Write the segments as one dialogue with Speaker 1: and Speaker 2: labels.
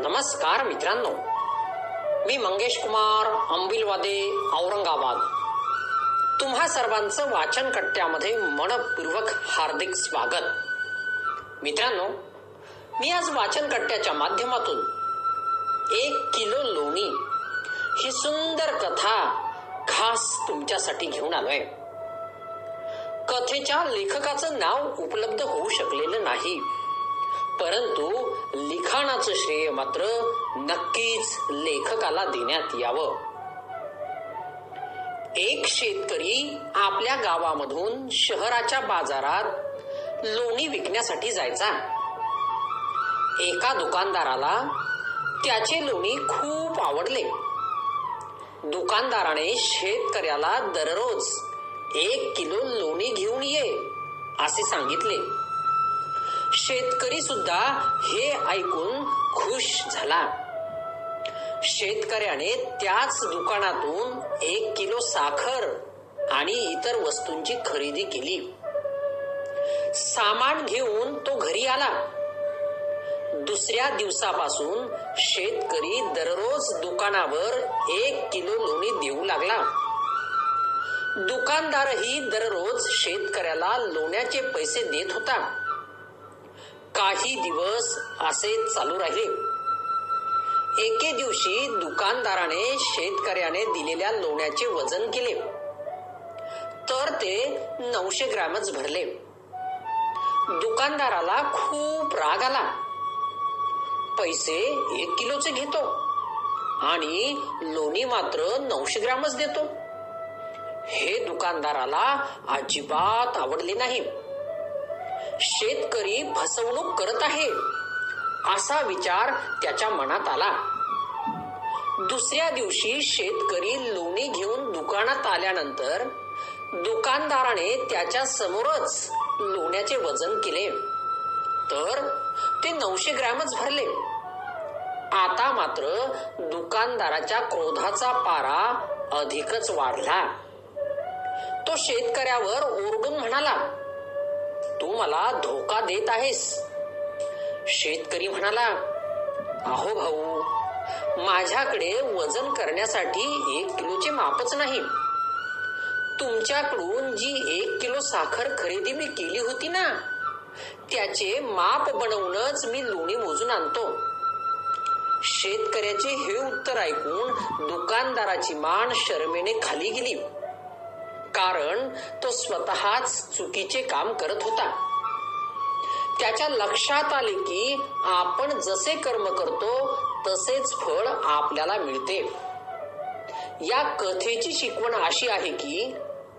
Speaker 1: नमस्कार मित्रांनो. मी मंगेश कुमार अंबिलवादे औरंगाबाद. तुम्हा सर्वांचं वाचन कट्ट्यामध्ये मनपूर्वक हार्दिक स्वागत. मित्रांनो मी आज वाचन कट्ट्याच्या माध्यमातून एक किलो लोणी ही सुंदर कथा खास तुमच्यासाठी घेऊन आलोय. कथेच्या लेखकाचं नाव उपलब्ध होऊ शकलेलं नाही. परंतु लिखाणाचं श्रेय मात्र नक्कीच लेखकाला देण्यात यावं. एक शेतकरी आपल्या गावामधून शहराच्या बाजारात लोणी विकण्यासाठी जायचा. एका दुकानदाराला त्याचे लोणी खूप आवडले. दुकानदाराने शेतकऱ्याला दररोज एक किलो लोणी घेऊन ये असे सांगितले. शेतकरी सुद्धा हे ऐकून खुश झाला. शेतकऱ्याने त्याच दुकानातून एक किलो साखर आणि इतर वस्तूंची खरेदी केली. सामान घेऊन तो घरी आला. दुसऱ्या दिवसापासून शेतकरी दररोज दुकानावर एक किलो लोणी देऊ लागला. दुकानदारही दररोज शेतकऱ्याला लोण्याचे पैसे देत होता. काही दिवस असे चालू राहिले. एके दिवशी दुकानदाराने शेतकऱ्याने दिलेल्या लोण्याचे वजन केले. तर ते नऊशे ग्रॅमच भरले. दुकानदाराला खूप राग आला. पैसे एक किलोचे घेतो आणि लोणी मात्र नऊशे ग्रॅमच देतो. हे दुकानदाराला अजिबात आवडले नाही. शेतकरी फसवणूक करत आहे. असा विचार त्याच्या मनात आला. दुसऱ्या दिवशी शेतकरी लोणी घेऊन दुकानात आल्यानंतर दुकानदाराने त्याच्या समोरच लोण्याचे वजन केले. तर ते नऊशे ग्रॅमच भरले. आता मात्र दुकानदाराच्या क्रोधाचा पारा अधिकच वाढला. तो शेतकऱ्यावर ओरडून म्हणाला तू मला धोका देत आहेस. शेतकरी म्हणाला अहो भाऊ माझ्याकडे वजन करण्यासाठी एक किलोचे मापच नाही. तुमच्याकडून जी एक किलो साखर खरेदी मी केली होती ना त्याचे माप बनवूनच मी लोणी मोजून आणतो. शेतकऱ्याचे हे उत्तर ऐकून दुकानदाराची मान शर्मेने खाली गेली. कारण तो स्वतःच चुकीचे काम करत होता. त्याच्या लक्षात आले की आपण जसे कर्म करतो तसेच फळ आपल्याला मिळते. या कथेची शिकवण अशी आहे की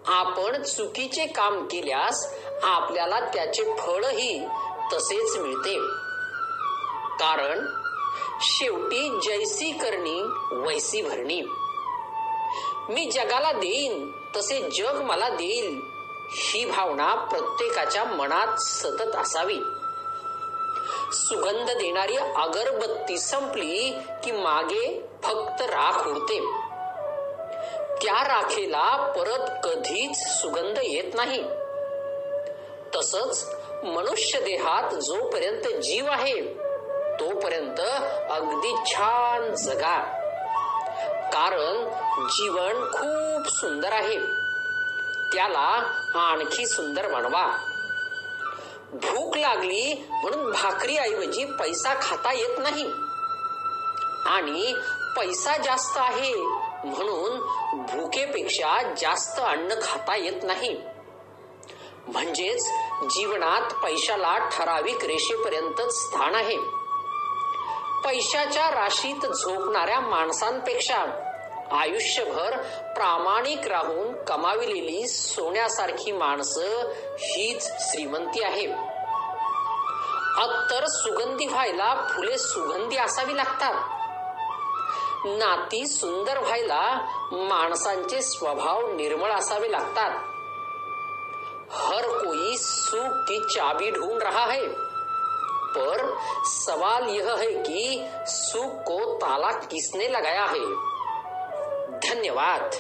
Speaker 1: आपण चुकीचे काम केल्यास आपल्याला त्याचे फळही तसेच मिळते. कारण शेवटी जैसी करणी वैसी भरणी. मी जगाला देईन तसे जग मला देईल. ही भावना प्रत्येकाच्या मनात सतत असावी. सुगंध देणारी अगरबत्ती संपली की मागे फक्त राख उरते त्या राखेला परत कधीच सुगंध येत नाही. तसच मनुष्य देहात जोपर्यंत जीव आहे तोपर्यंत अगदी छान जगा. कारण जीवन खूप सुंदर आहे. त्याला आणखी सुंदर बनवा. भूक लागली म्हणून भाकरी ऐवजी पैसा खाता येत नाही. आणि पैसा जास्त आहे म्हणून भूकेपेक्षा जास्त अन्न खाता येत नाही. म्हणजेच जीवनात पैशाला ठराविक रेषेपर्यंतच स्थान आहे. पैशाच्या राशीत झोपणाऱ्या माणसांपेक्षा आयुष्यभर प्रामाणिक राहून कमाविलेली सोन्यासारखी माणसं हीच श्रीमंती आहे. अत्तर सुगंधी व्हायला फुले सुगंधी असावी लागतात. नाती सुंदर व्हायला माणसांचे स्वभाव निर्मळ असावे लागतात. हर कोई सुख की चाबी ढूंढ रहा है पर सवाल यह है कि सुख को ताला किसने लगाया है? धन्यवाद